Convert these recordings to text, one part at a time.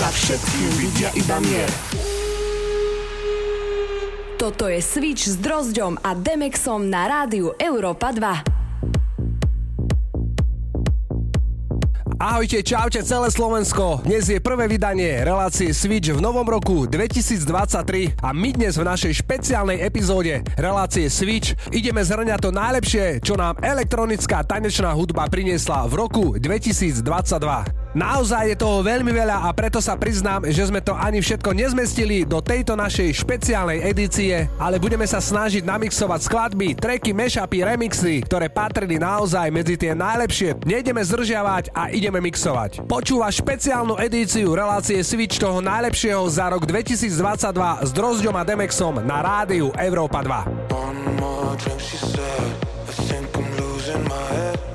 Za všetkým vidia iba mier. Toto je Switch s Drozďom a Demexom na rádiu Európa 2. Ahojte, čaute celé Slovensko. Dnes je prvé vydanie relácie Switch v novom roku 2023 a my dnes v našej špeciálnej epizóde relácie Switch ideme zhrňať to najlepšie, čo nám elektronická tanečná hudba priniesla v roku 2022. Naozaj je toho veľmi veľa a preto sa priznám, že sme to ani všetko nezmestili do tejto našej špeciálnej edície, ale budeme sa snažiť namixovať skladby, tracky, mashupy, remixy, ktoré patrili naozaj medzi tie najlepšie. Nejdeme zdržiavať a ideme mixovať. Počúva špeciálnu edíciu relácie Switch toho najlepšieho za rok 2022 s Drozďom a Demexom na rádiu Európa 2. One more drink, she said, I think I'm losing my head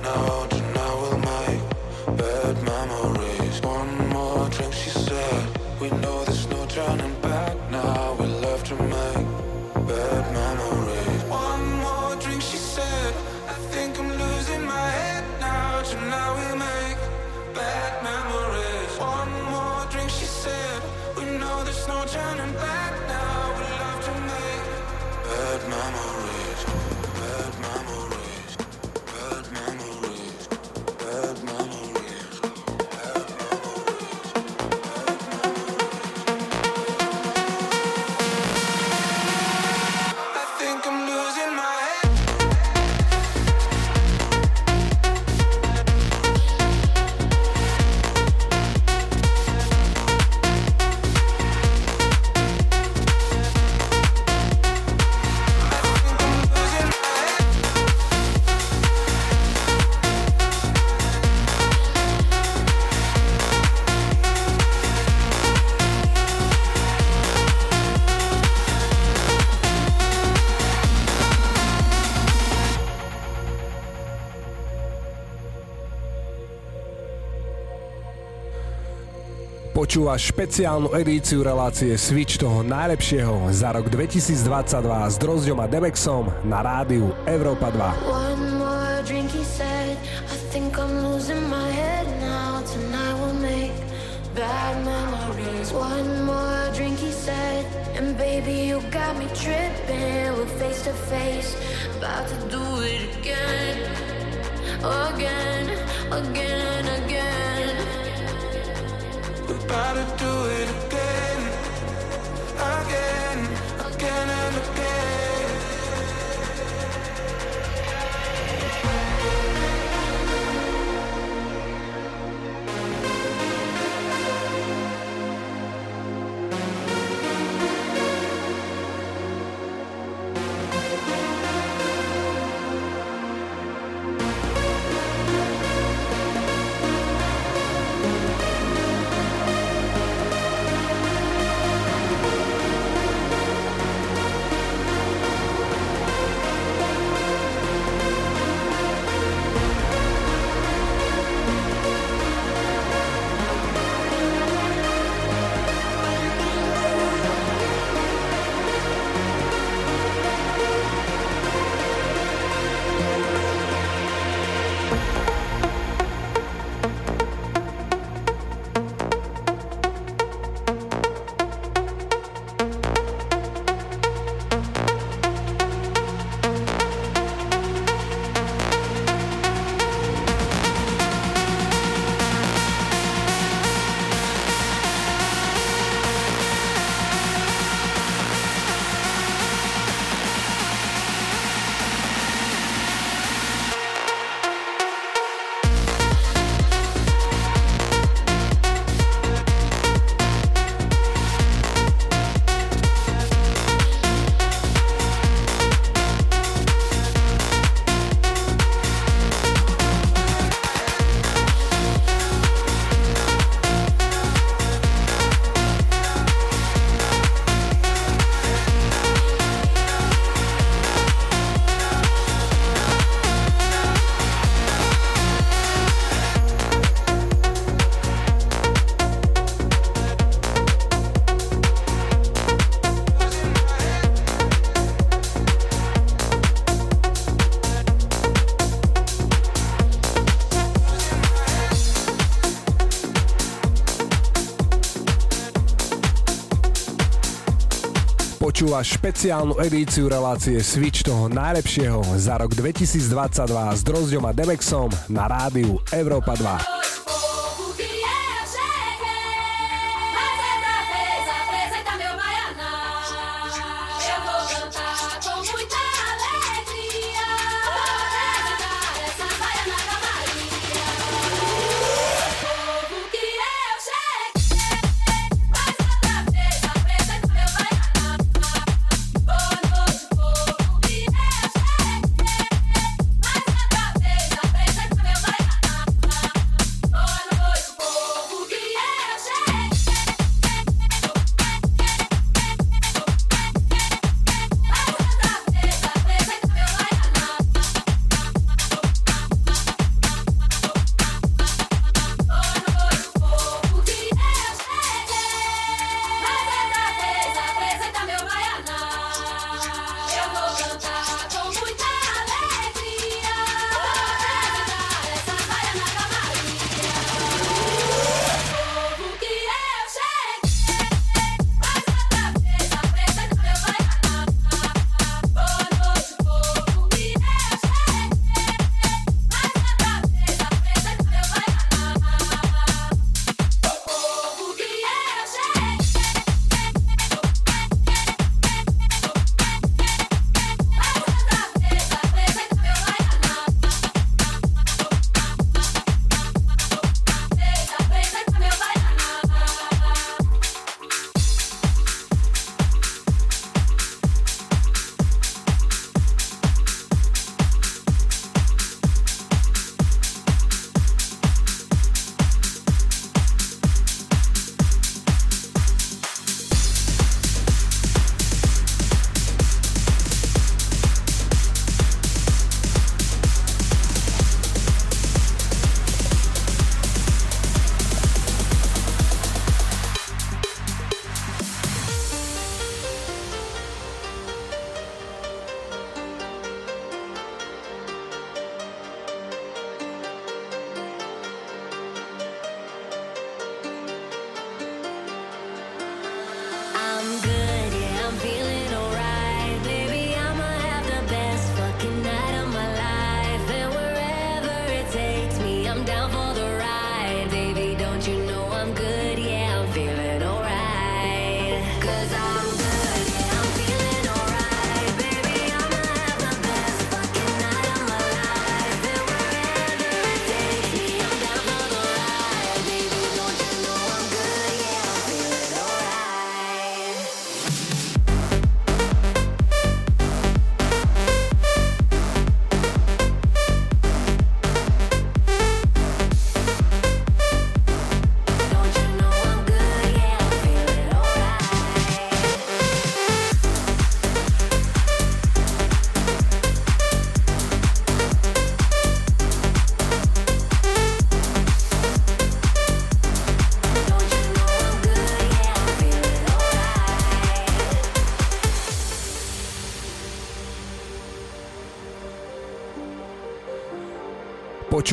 shining back Počúvaš špeciálnu edíciu relácie Switch toho najlepšieho za rok 2022 s Drozďom a Debexom na rádiu Európa 2. One more again, again. Gotta do it again, again, again and again. Počúvaš špeciálnu edíciu relácie Switch toho najlepšieho za rok 2022 s Drozďom a Demexom na rádiu Európa 2.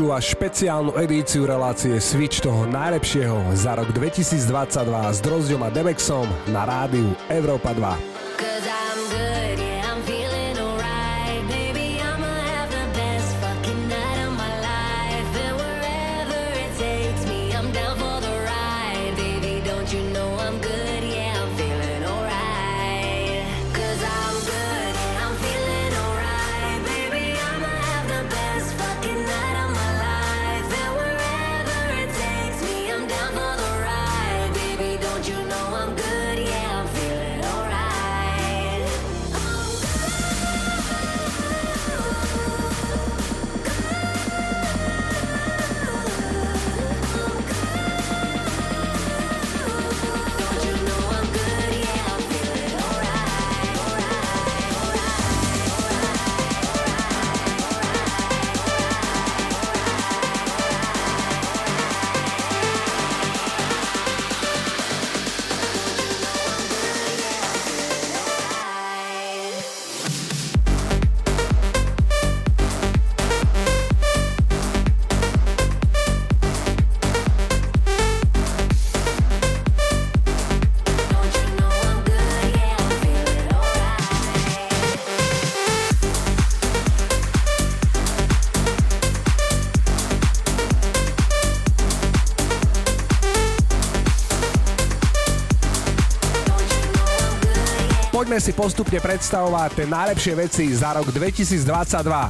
Počúvaš špeciálnu edíciu relácie Switch toho najlepšieho za rok 2022 s Drozďom a Debexom na rádiu Európa 2. Poďme si postupne predstavovať tie najlepšie veci za rok 2022.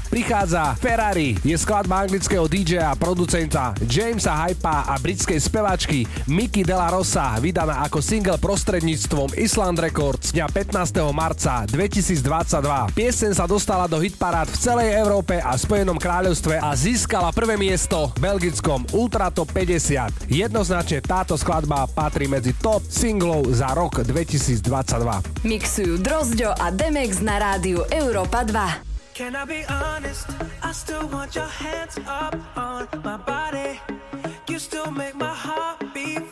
Prichádza Ferrari, je skladba anglického DJ a producenta Jamesa Hypa a britskej spevačky Mickey Della Rosa, vydaná ako single prostredníctvom Island Records dňa 15. marca 2022. Piesen sa dostala do hitparád v celej Európe a Spojenom kráľovstve a získala prvé miesto v belgickom Ultra Top 50. Jednoznačne táto skladba patrí medzi top singlov za rok 2022. Mixujú Drozďo a Demex na rádiu Európa 2. Can I be honest? I still want your hands up on my body. You still make my heart beat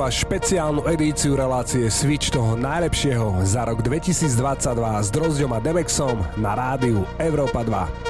Počúvaš špeciálnu edíciu relácie Switch toho najlepšieho za rok 2022 s Drozďom a Demexom na rádiu Európa 2.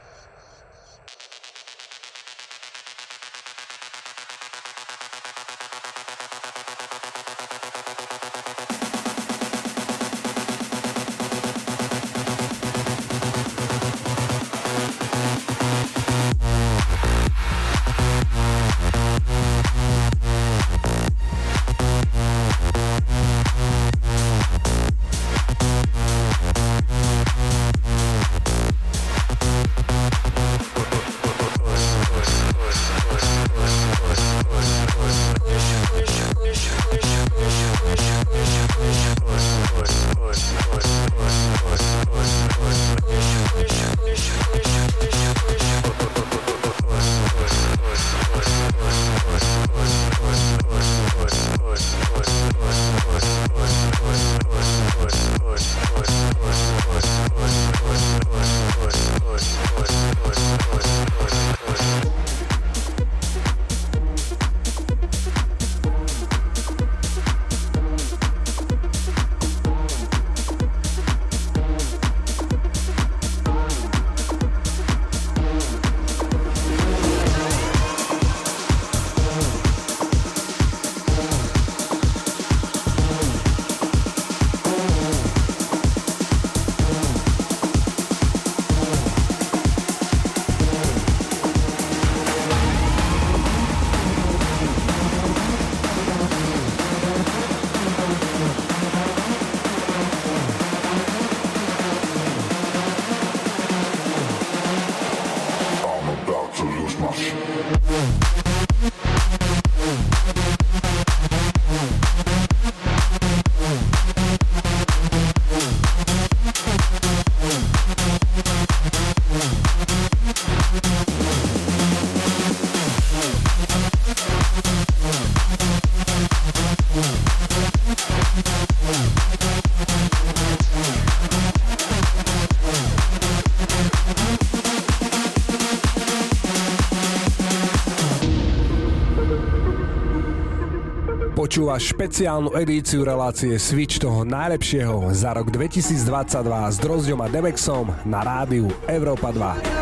Počúvaš špeciálnu edíciu relácie Switch toho najlepšieho za rok 2022 s Drozďom a Demexom na rádiu Európa 2.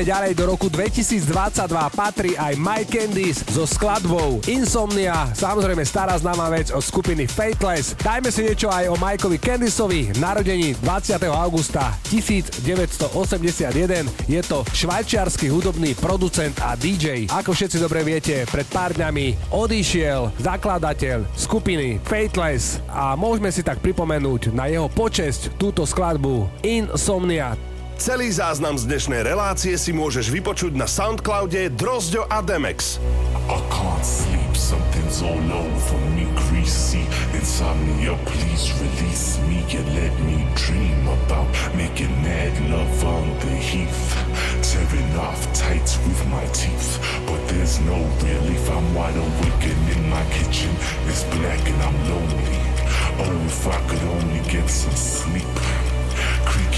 Ideme ďalej do roku 2022, patrí aj My Candies so skladbou Insomnia, samozrejme stará známa vec od skupiny Fateless. Dajme si niečo aj o Mikeovi Candisovi, narodení 20. augusta 1981. Je to švajčiarsky hudobný producent a DJ. Ako všetci dobre viete, pred pár dňami odišiel zakladateľ skupiny Fateless a môžeme si tak pripomenúť na jeho počesť túto skladbu Insomnia. Celý záznam z dnešnej relácie si môžeš vypočuť na Soundcloude Drozďo a Demex. I can't sleep, something's all over me, greasy. Insomnia, please release me and let me dream about making mad love on the heath. Tearing off tights with my teeth, but there's no relief. I'm wide awake and in my kitchen it's black and I'm lonely. Oh, if I could only get some sleep.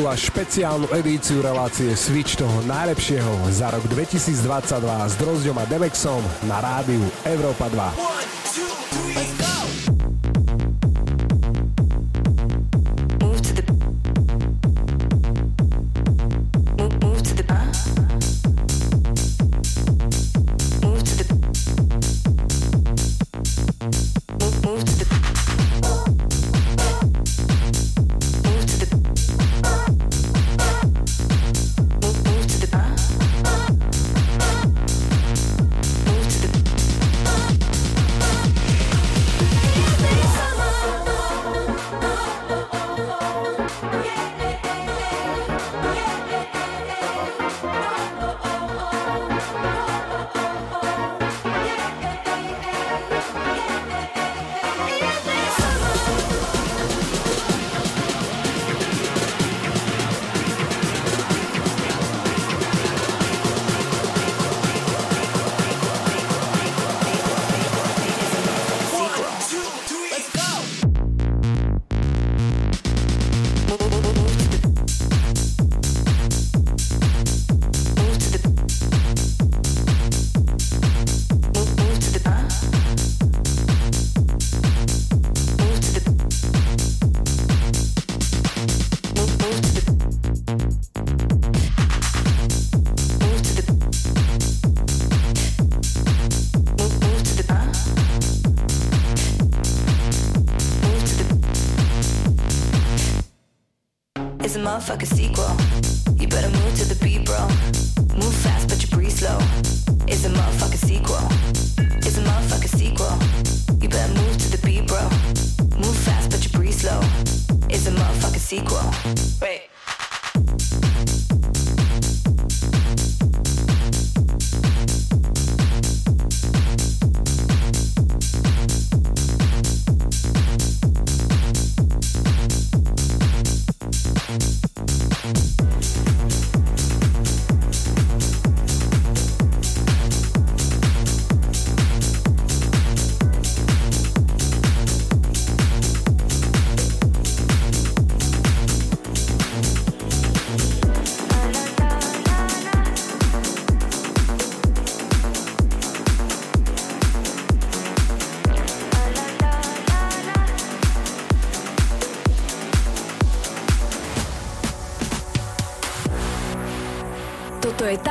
Počúvaš špeciálnu edíciu relácie Switch toho najlepšieho za rok 2022 s Drozďom a Demexom na rádiu Európa 2.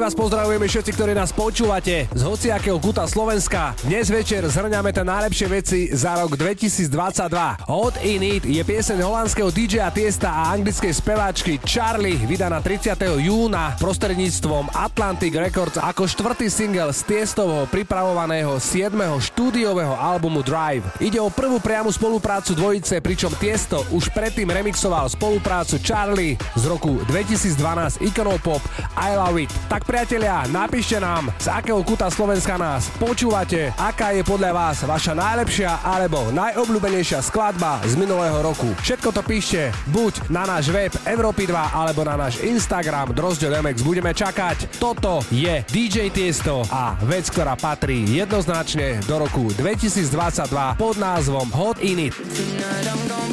vás pozdravujeme všetci, ktorí nás počúvate z hociakého kuta Slovenska. Dnes večer zhrňame tie najlepšie veci za rok 2022. Hot In It je pieseň holandského DJ-a Tiesta a anglickej speváčky Charlie, vydaná 30. júna prostredníctvom Atlantic Records ako štvrtý single z Tiestovho pripravovaného 7. štúdiového albumu Drive. Ide o prvú priamu spoluprácu dvojice, pričom Tiesto už predtým remixoval spoluprácu Charlie z roku 2012 Iconopop I Love It. Tak priatelia, napíšte nám, z akého kuta Slovenska nás počúvate, aká je podľa vás vaša najlepšia alebo najobľúbenejšia skladba z minulého roku. Všetko to píšte buď na náš web Európy 2 alebo na náš Instagram Drozdeľ Budeme čakať. Toto je DJ Tiesto a vec, ktorá patrí jednoznačne do roku 2022 pod názvom Hot Init. Tonight I'm gonna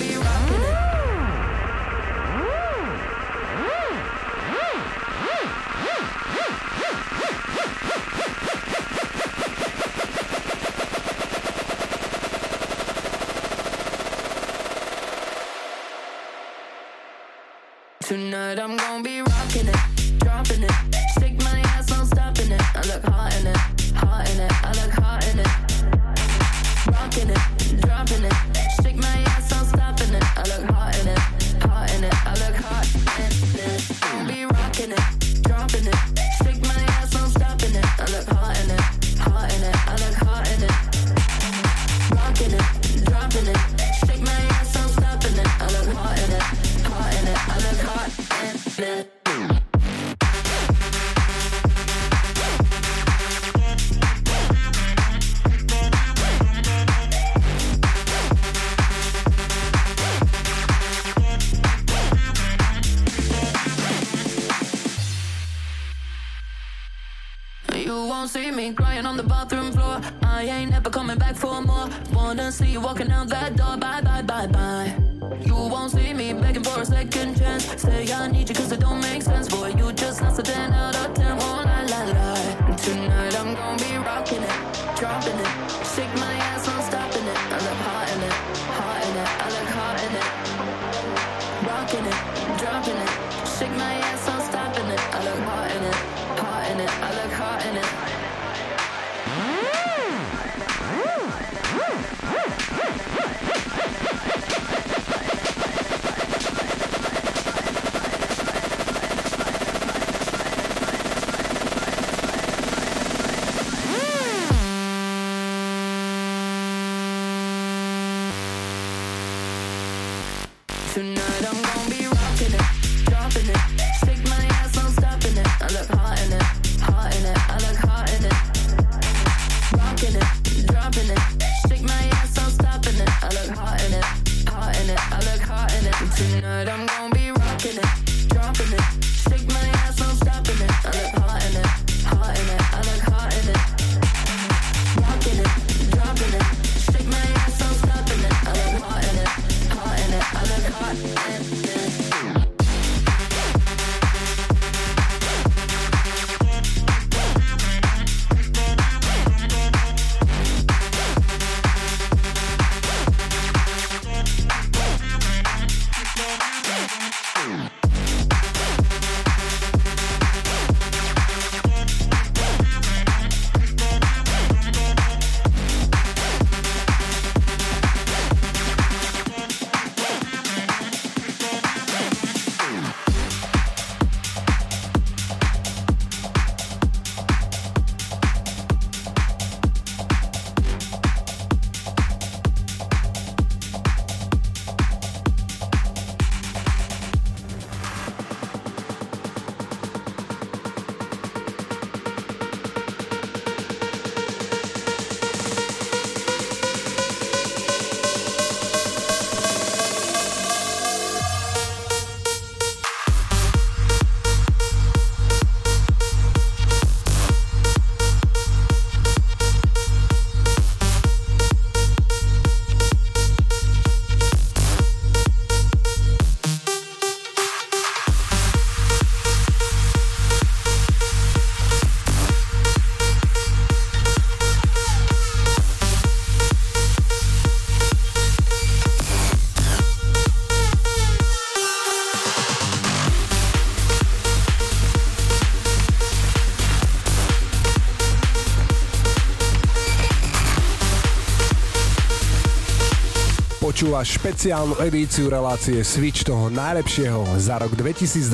Počúvaš špeciálnu edíciu relácie Switch toho najlepšieho za rok 2022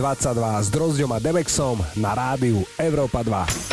s Drozďom a Demexom na rádiu Európa 2.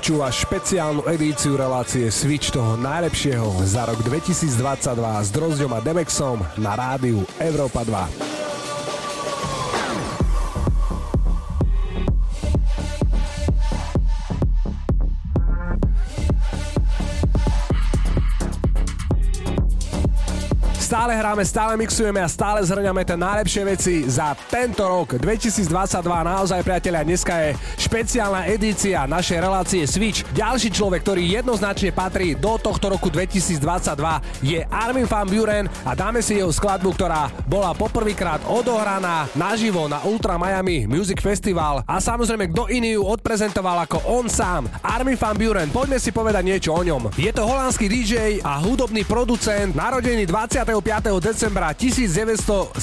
Počúvaš špeciálnu edíciu relácie Switch toho najlepšieho za rok 2022 s Drozďom a Demexom na rádiu Európa 2. Stále hráme, stále mixujeme a stále zhrňame tie najlepšie veci za tento rok 2022. Naozaj, priatelia, dneska je špeciálna edícia našej relácie Switch. Ďalší človek, ktorý jednoznačne patrí do tohto roku 2022 je Armin van Buren a dáme si jeho skladbu, ktorá bola poprvýkrát odohraná naživo na Ultra Miami Music Festival a samozrejme kto iný ju odprezentoval ako on sám. Armin van Buren, poďme si povedať niečo o ňom. Je to holandský DJ a hudobný producent, narodený 20. 5. decembra 1976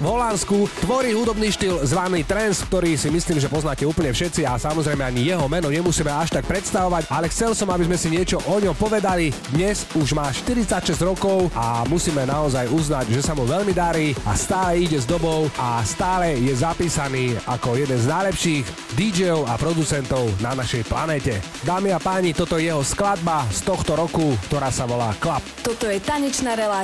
v Holandsku tvorí hudobný štýl zvaný trance, ktorý si myslím, že poznáte úplne všetci a samozrejme ani jeho meno nemusíme až tak predstavovať, ale chcel som, aby sme si niečo o ňom povedali. Dnes už má 46 rokov a musíme naozaj uznať, že sa mu veľmi darí a stále ide s dobou a stále je zapísaný ako jeden z najlepších DJov a producentov na našej planéte. Dámy a páni, toto je jeho skladba z tohto roku, ktorá sa volá Club. Toto je tanečná relácia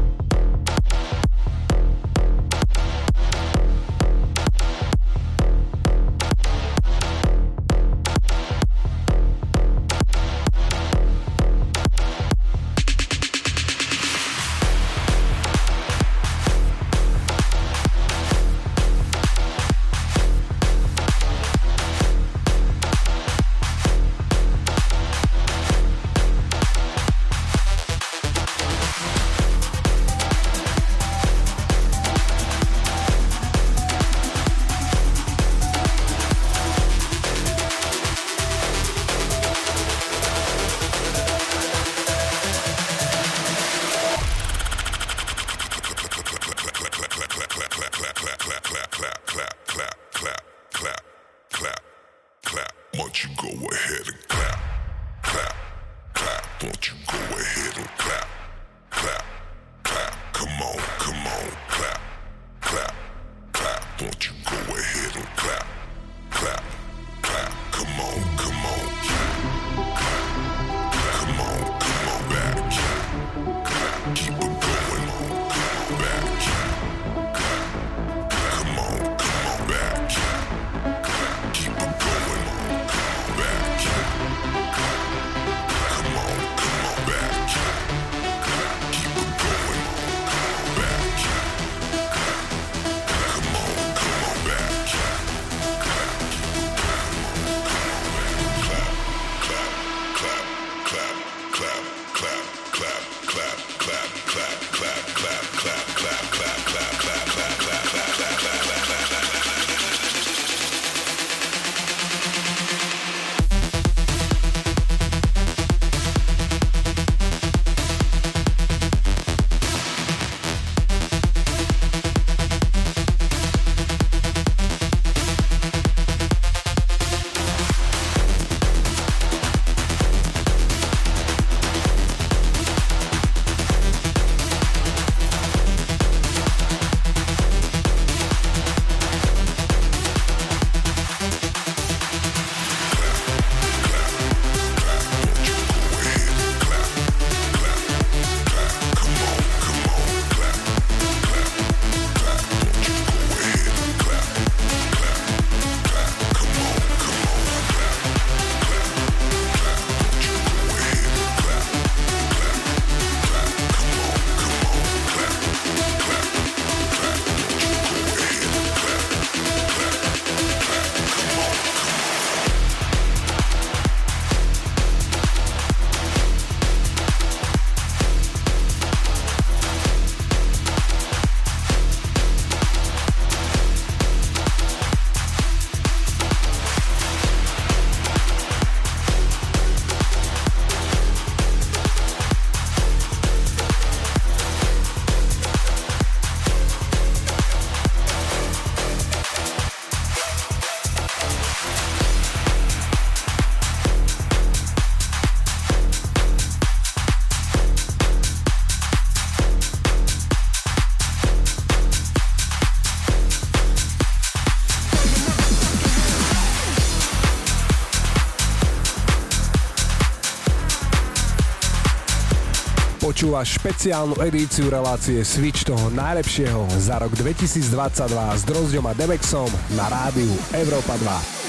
Počúvaš špeciálnu edíciu relácie Switch toho najlepšieho za rok 2022 s Drozďom a Demexom na rádiu Európa 2.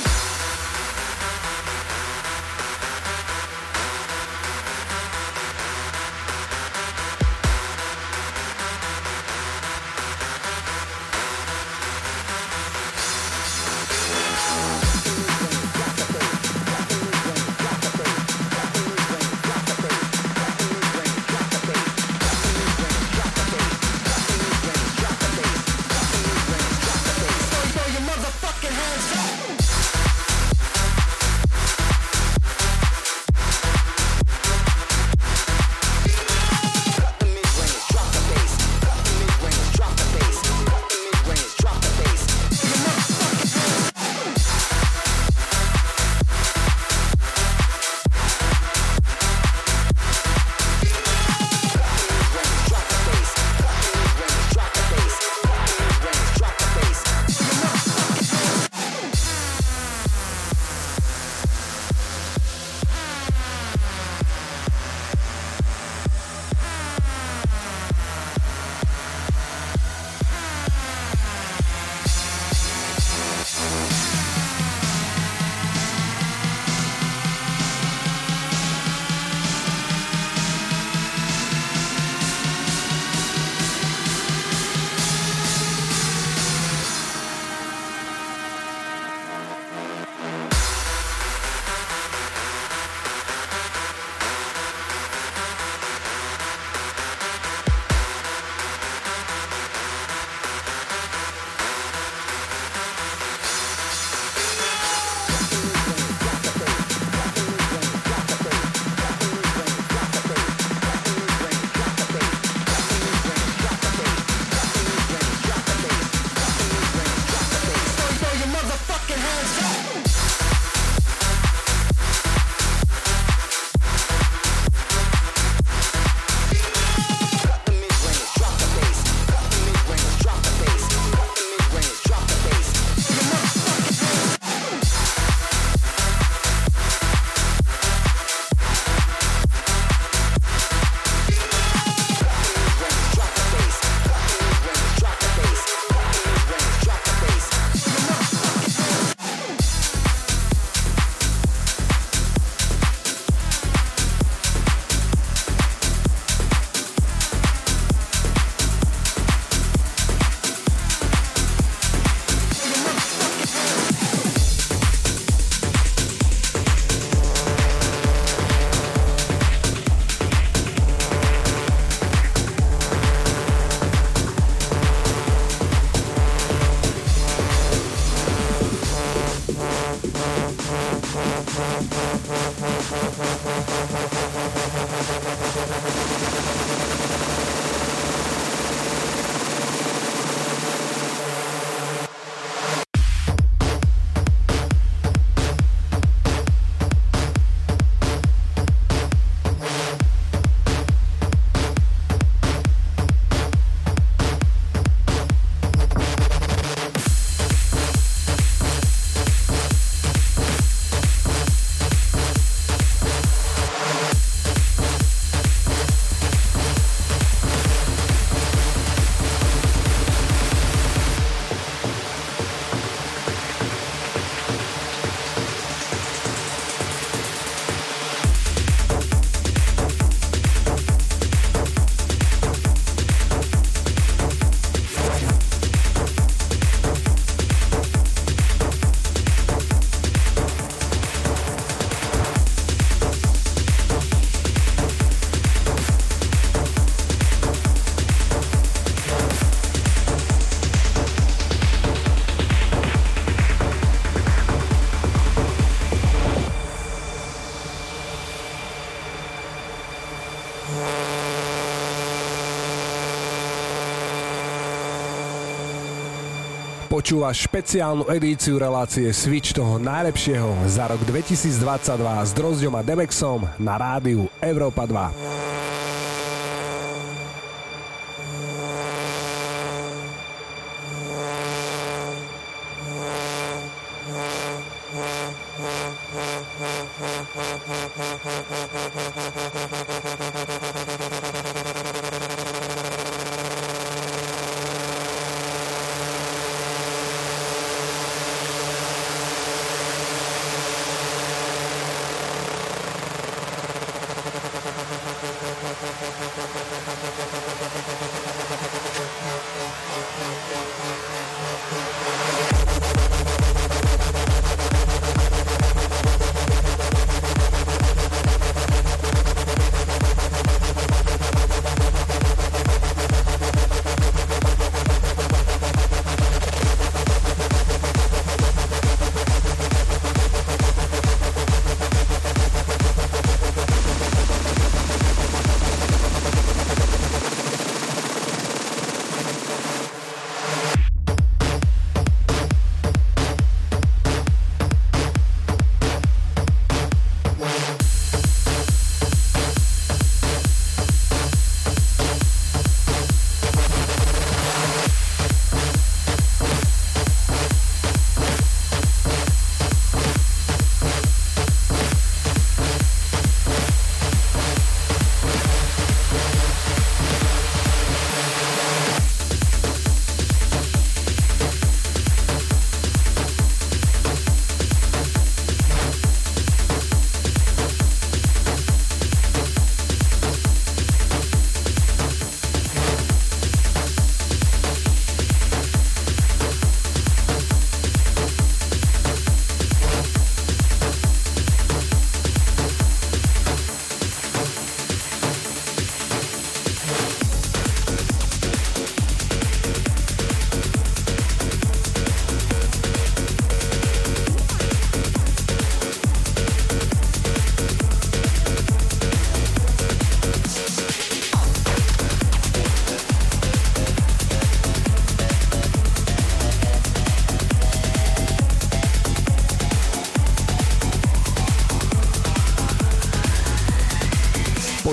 Počúvaš špeciálnu edíciu relácie Switch toho najlepšieho za rok 2022 s Drozďom a Demexom na rádiu Európa 2.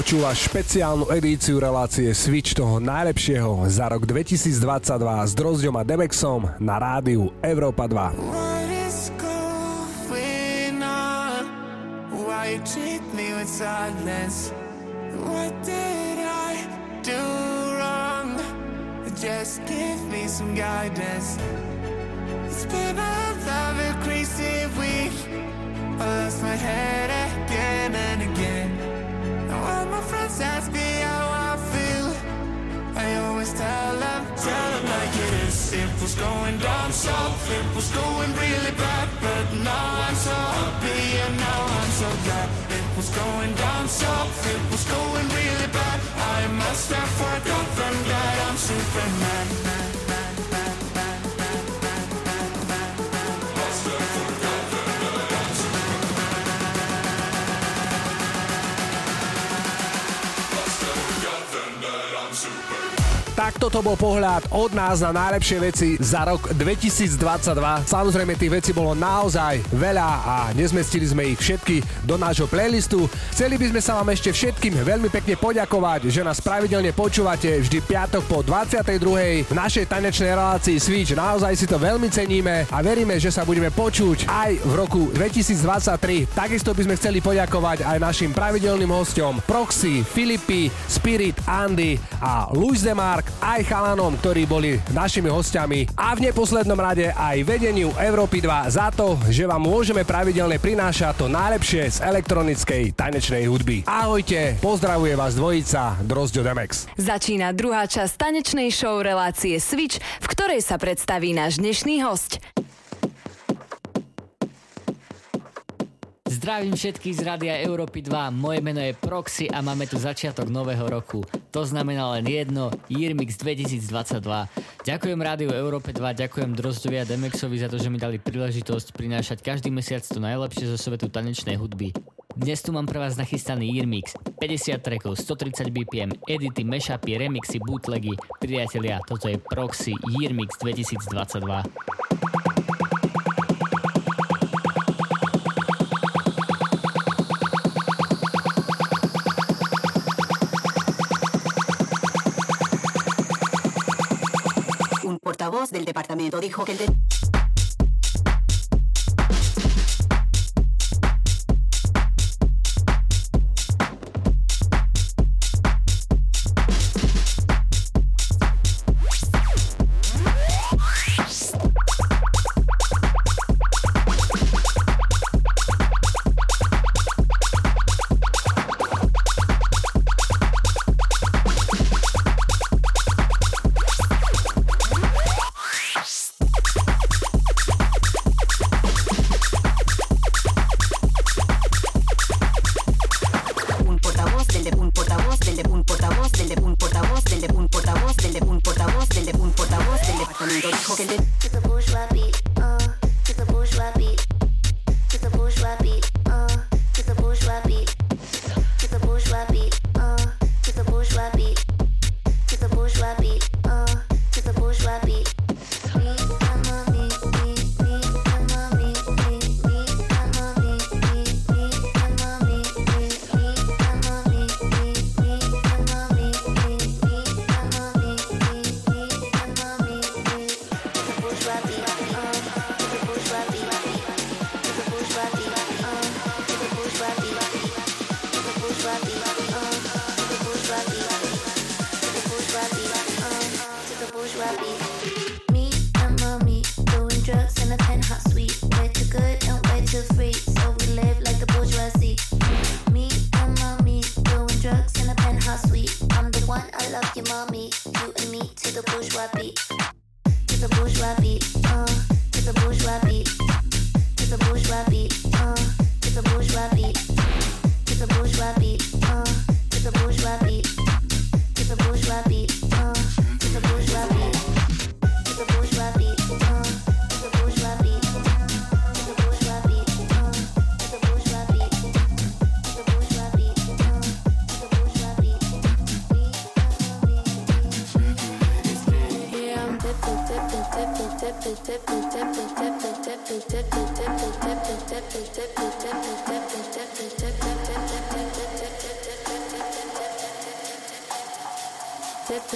Počúvaš špeciálnu edíciu relácie Switch toho najlepšieho za rok 2022 s Drozďom a Demexom na rádiu Európa 2. to bol pohľad od nás na najlepšie veci za rok 2022. Samozrejme tých vecí bolo naozaj veľa a nezmestili sme ich všetky do nášho playlistu. Chceli by sme sa vám ešte všetkým veľmi pekne poďakovať, že nás pravidelne počúvate vždy piatok po 22. v našej tanečnej relácii Switch. Naozaj si to veľmi ceníme a veríme, že sa budeme počuť aj v roku 2023. Takisto by sme chceli poďakovať aj našim pravidelným hostom Proxy, Filipy, Spirit, Andy a Luis Demark, aj chalanom, ktorí boli našimi hostiami a v neposlednom rade aj vedeniu Európy 2 za to, že vám môžeme pravidelne prinášať to najlepšie z elektronickej tanečnej hudby. Ahojte, pozdravuje vás dvojica Drozďo Demex. Začína druhá časť tanečnej show relácie Switch, v ktorej sa predstaví náš dnešný host. Zdravím všetkých z Rádia Európy 2, moje meno je Proxy a máme tu začiatok nového roku. To znamená len jedno, Yearmix 2022. Ďakujem Rádiu Európe 2, ďakujem Drozdovi a Demexovi za to, že mi dali príležitosť prinášať každý mesiac to najlepšie zo svetu tanečnej hudby. Dnes tu mám pre vás nachystaný Yearmix. 50 trackov, 130 BPM, edity, mashupy, remixy, bootlegy. Priatelia, toto je Proxy Yearmix 2022. Un portavoz del departamento dijo que el de...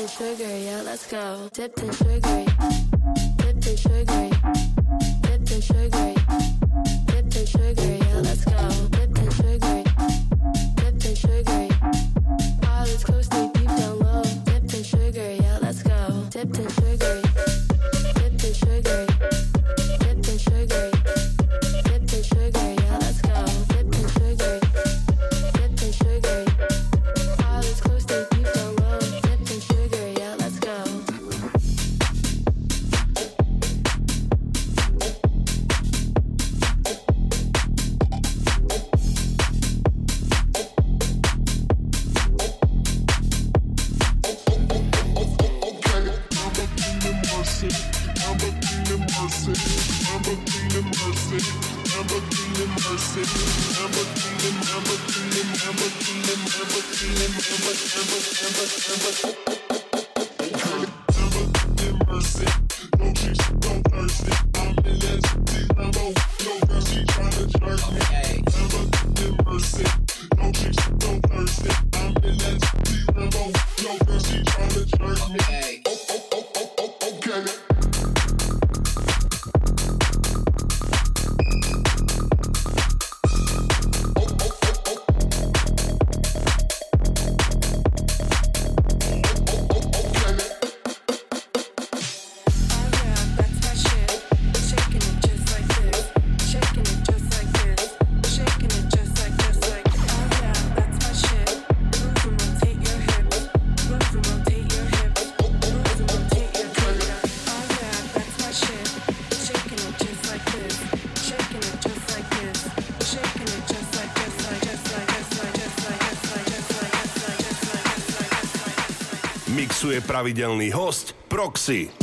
sugar, yeah, let's go. Dipped in sugar, dipped in sugar. pravidelný host Proxy.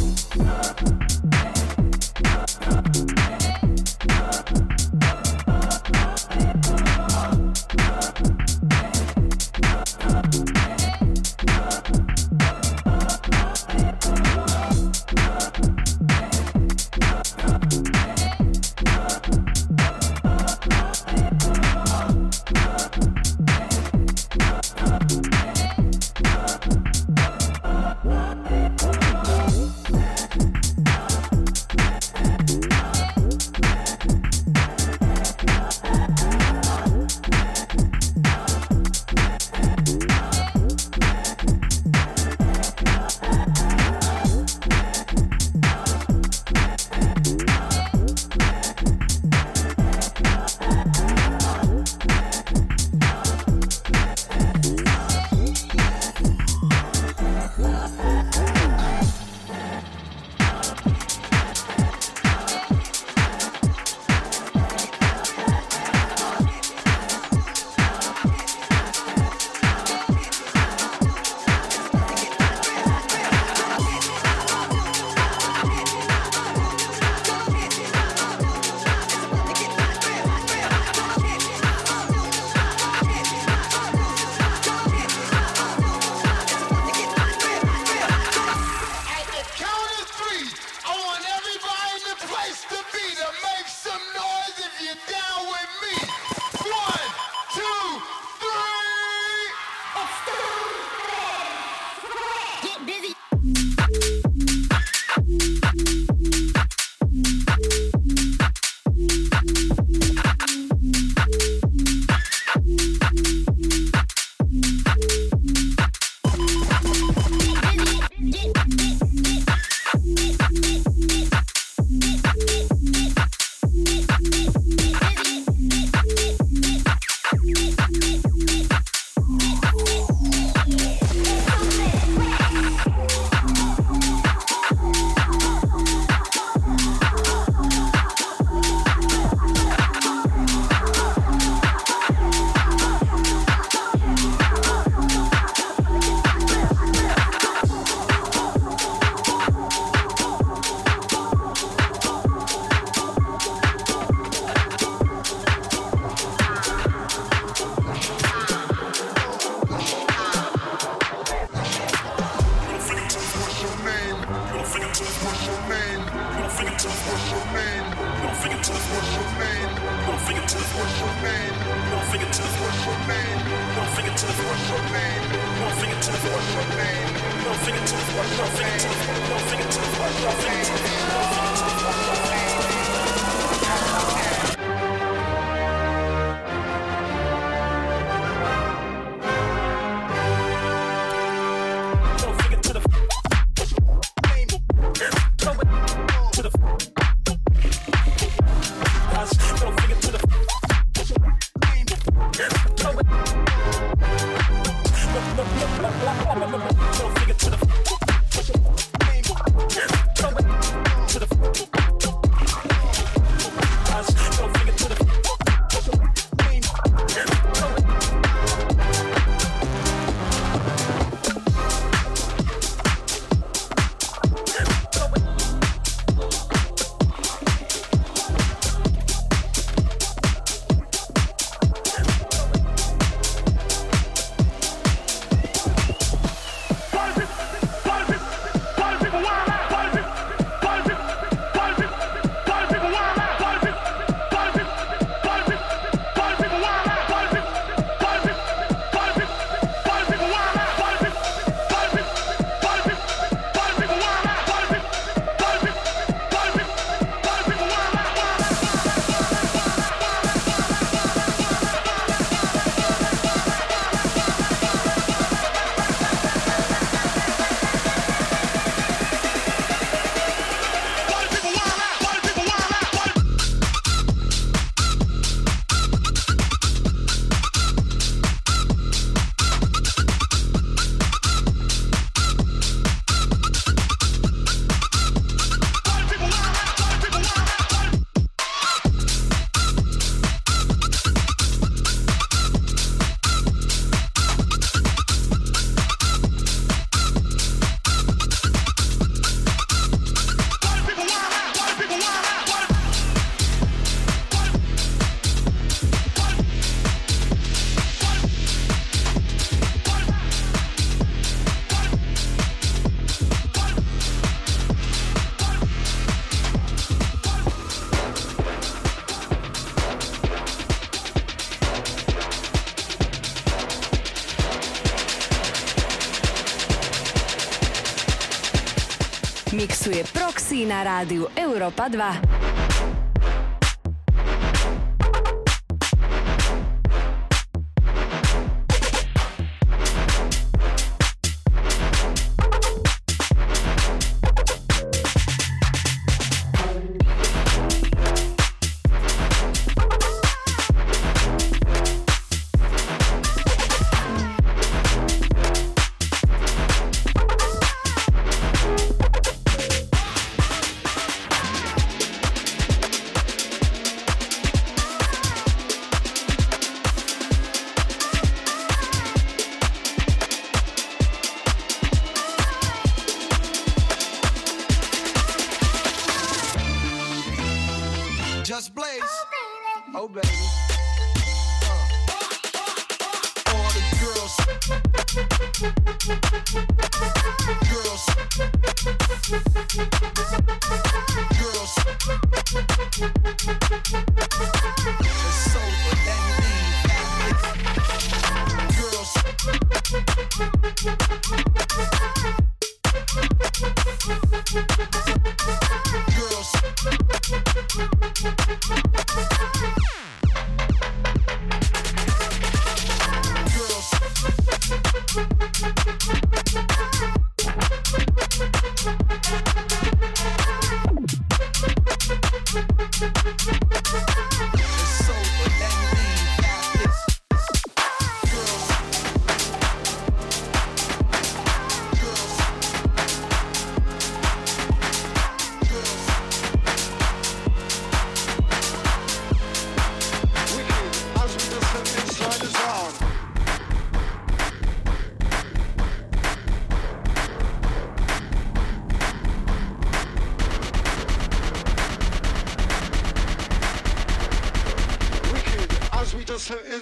Mixuje Proxy na rádiu Európa 2.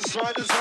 sliders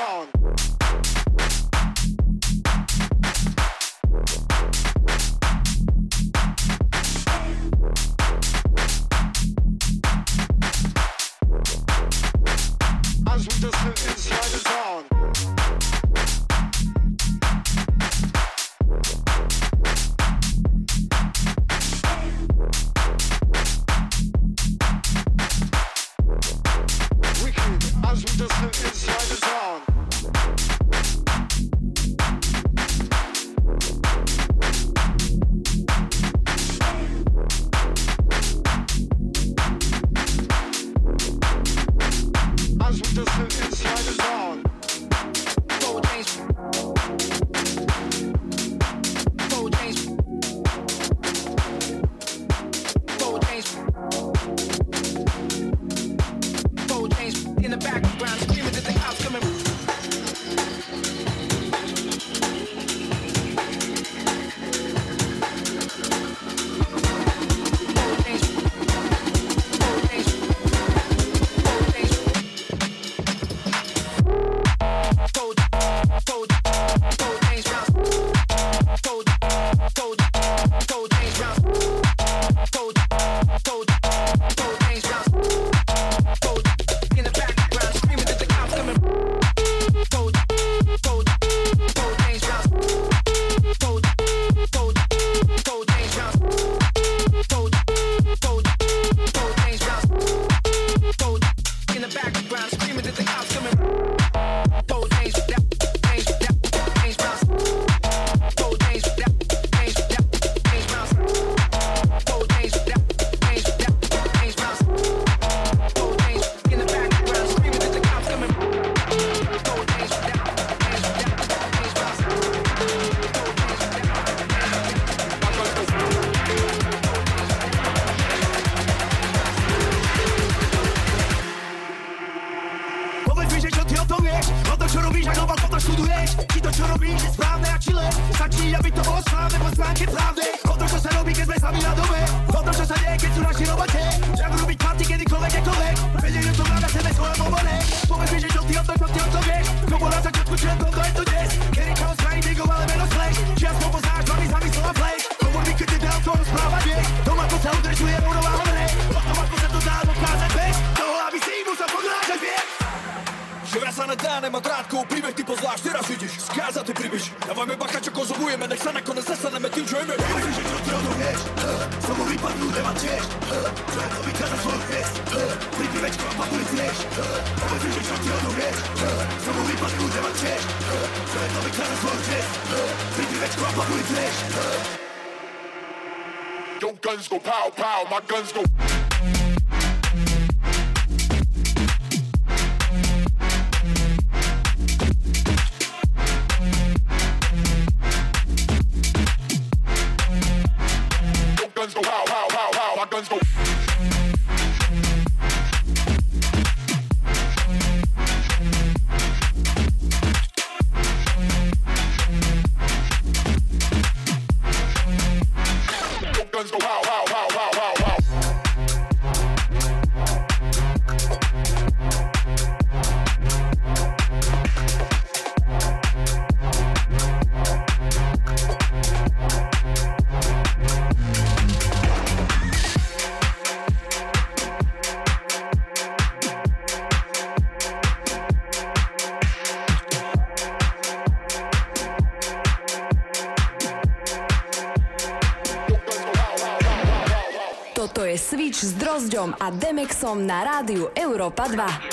Switch s Drozďom a Demexom na rádiu Európa 2.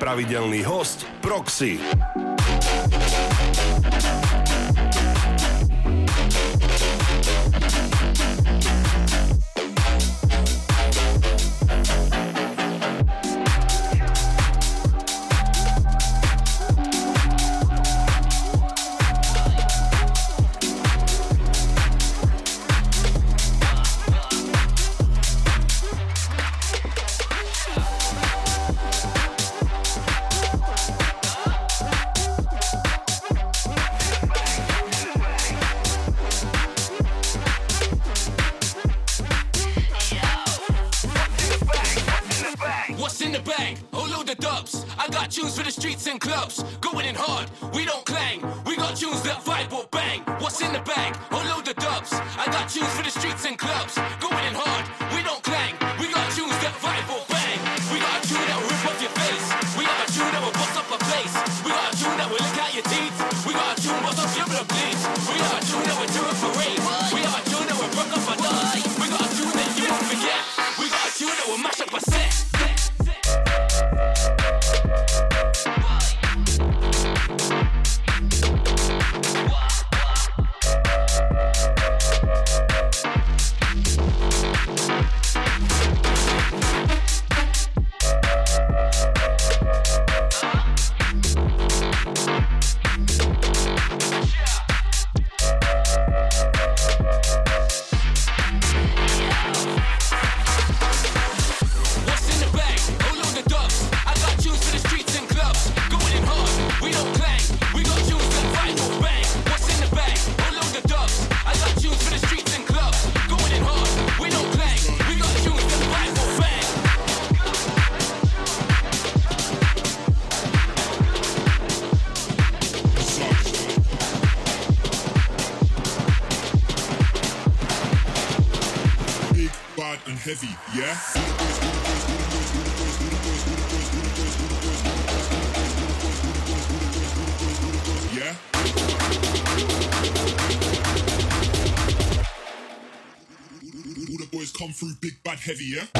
pravidelný host Proxy. Yeah? Yeah? All the boys come through big bad heavy, yeah?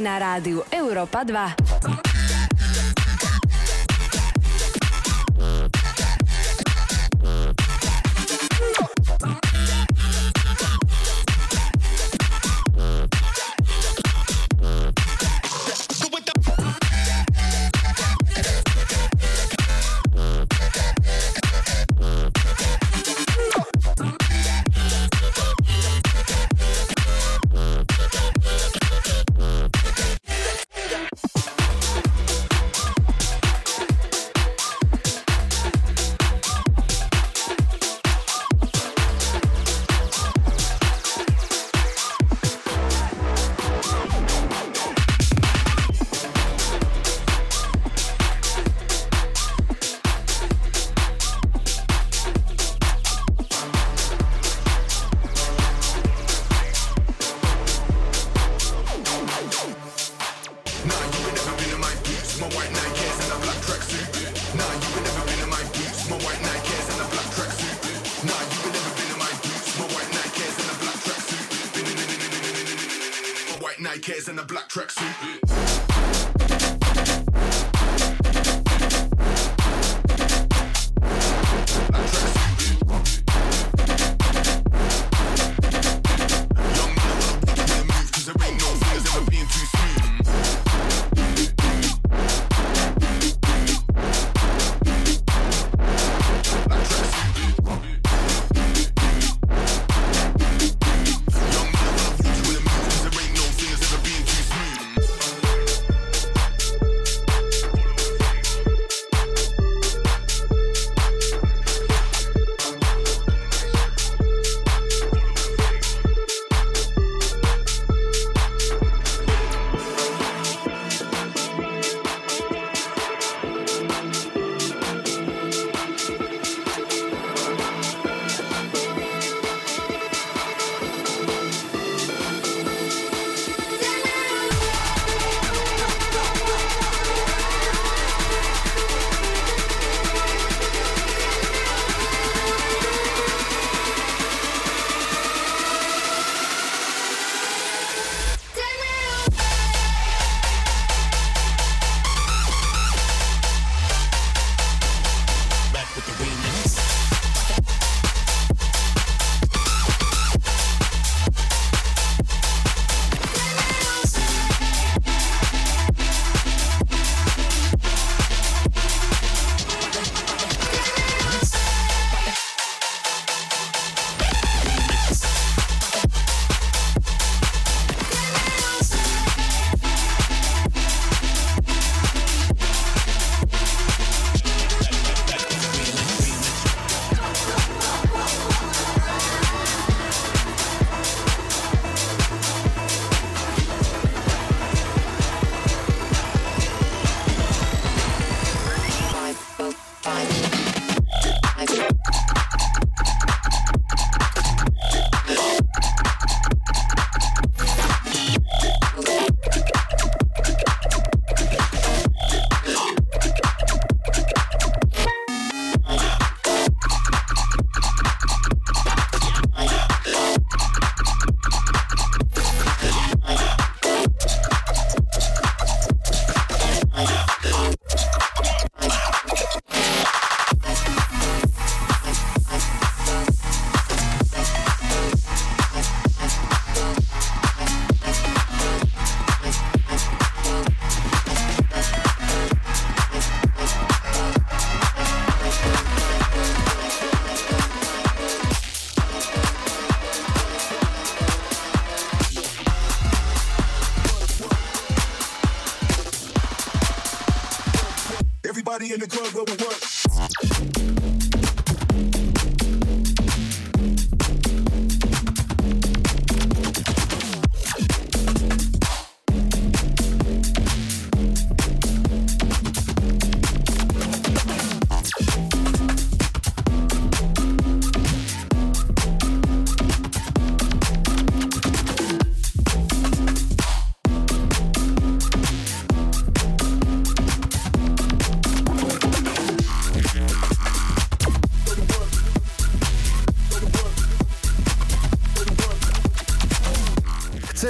Na rádiu Europa 2.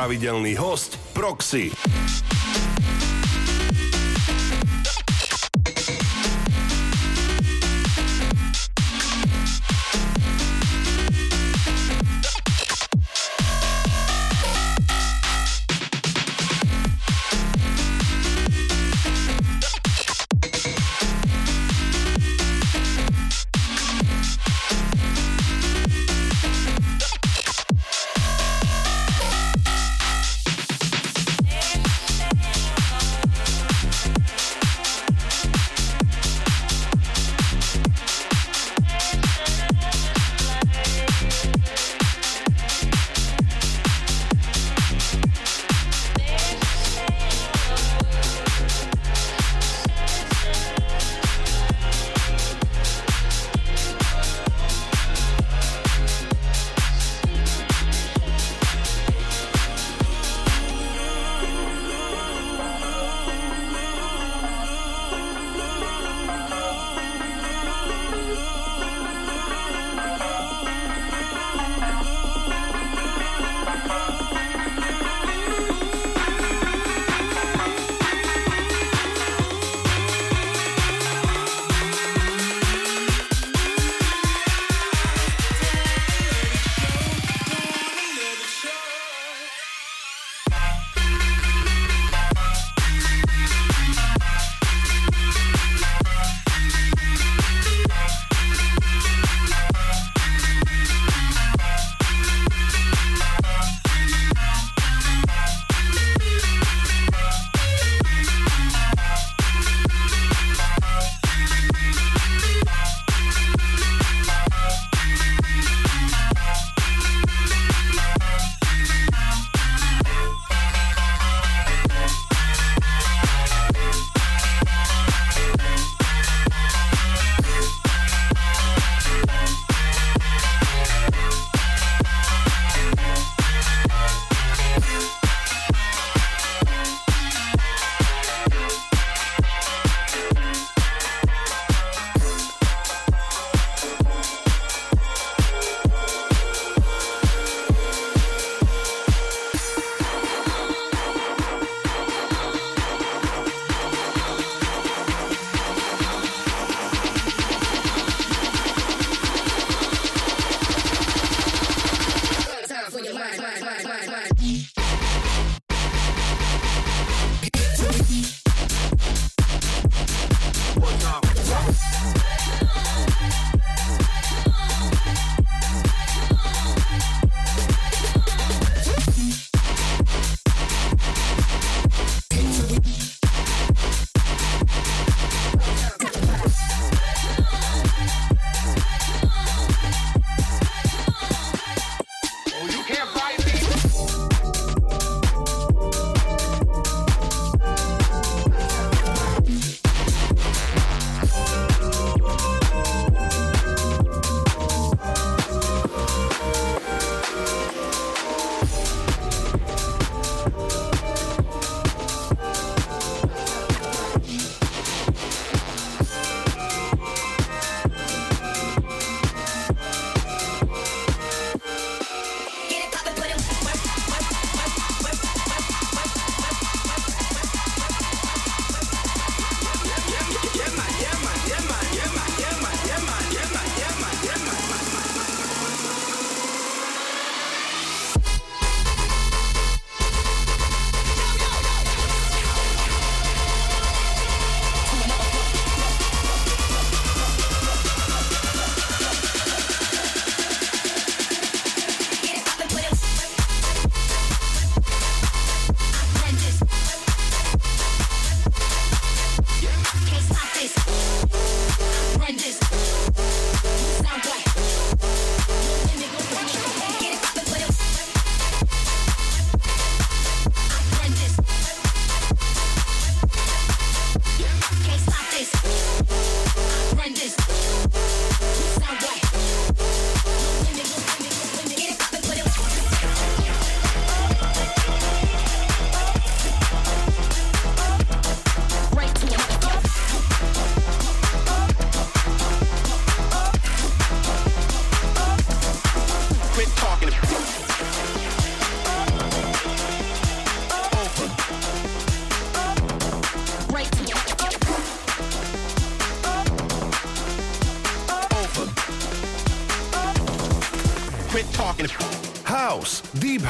Pravidelný host Proxy.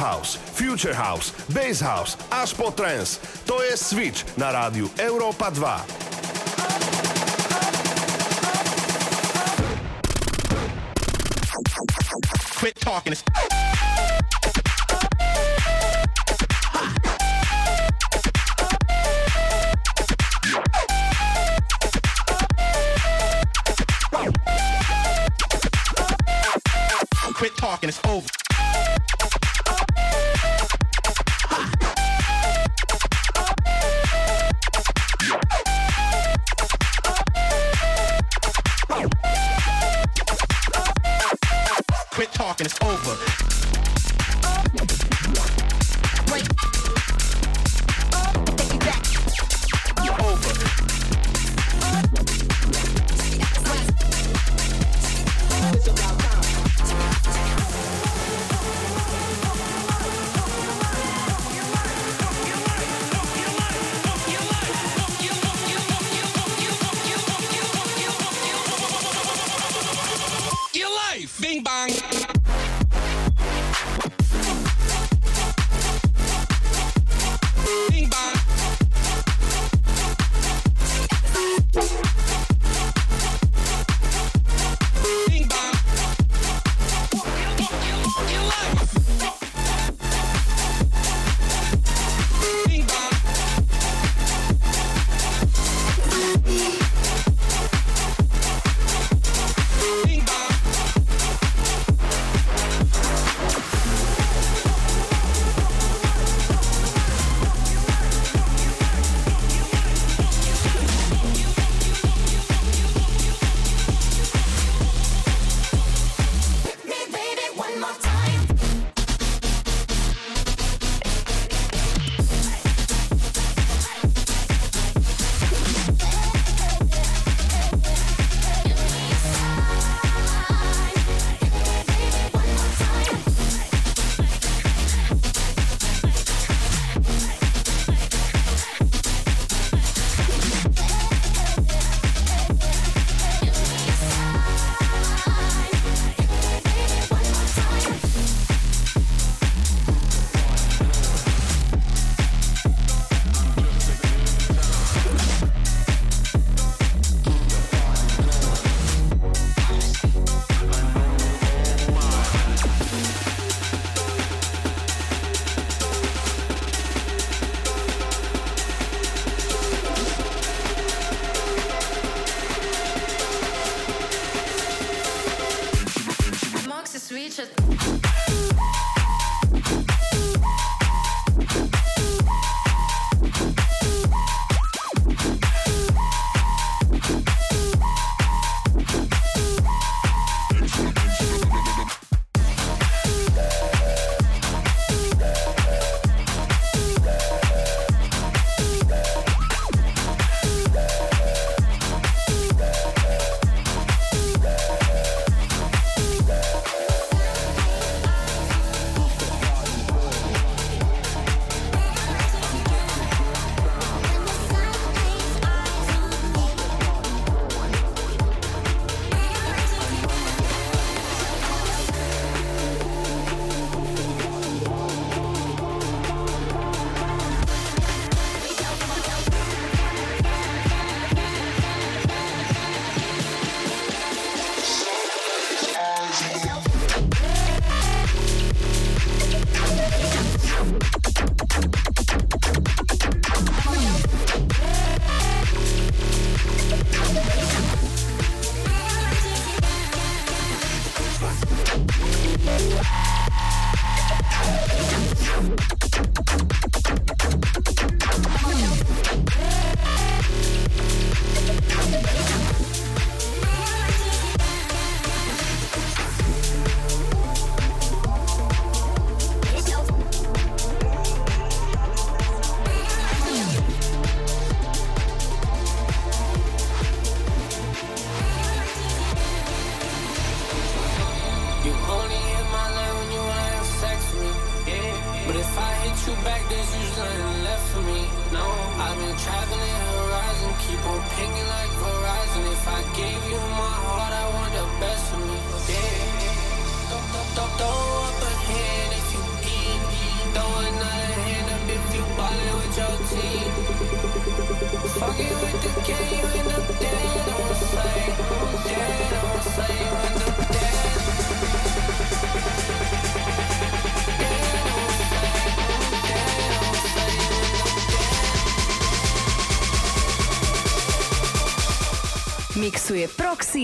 House, Future House, Bass House, aż po trance. To jest Switch na radiu Europa 2. Quit talking.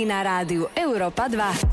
na rádiu Európa 2.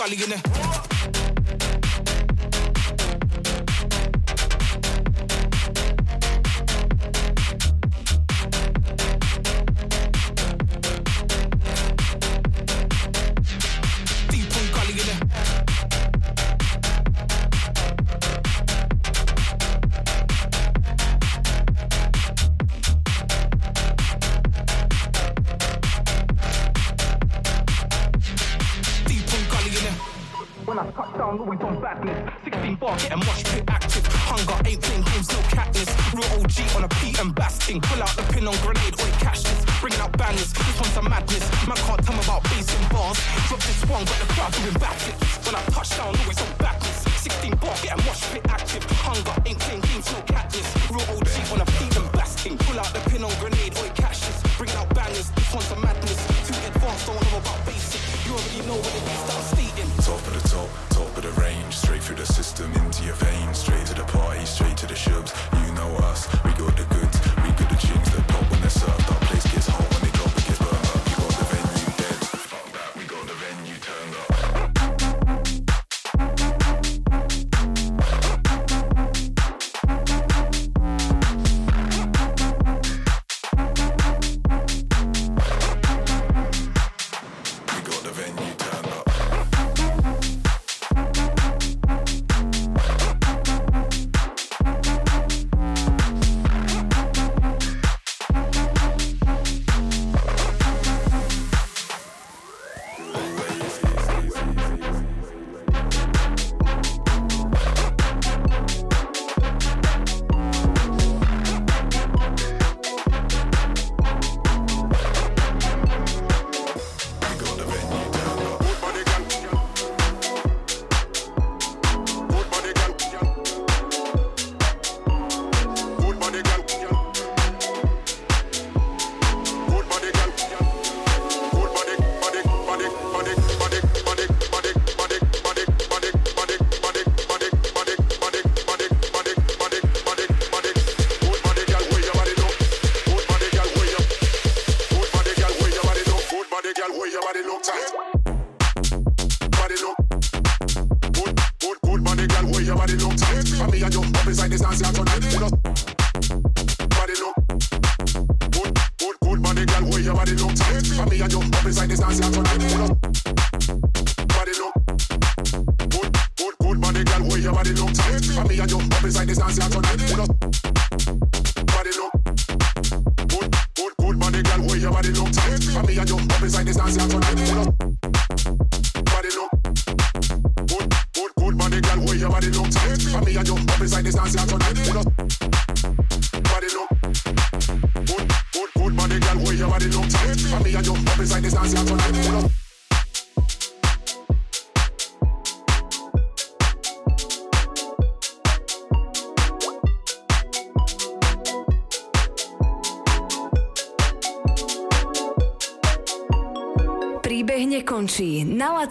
gully in there.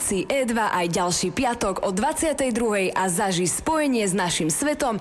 si E2 aj ďalší piatok o 22.00 a zaži spojenie s našim svetom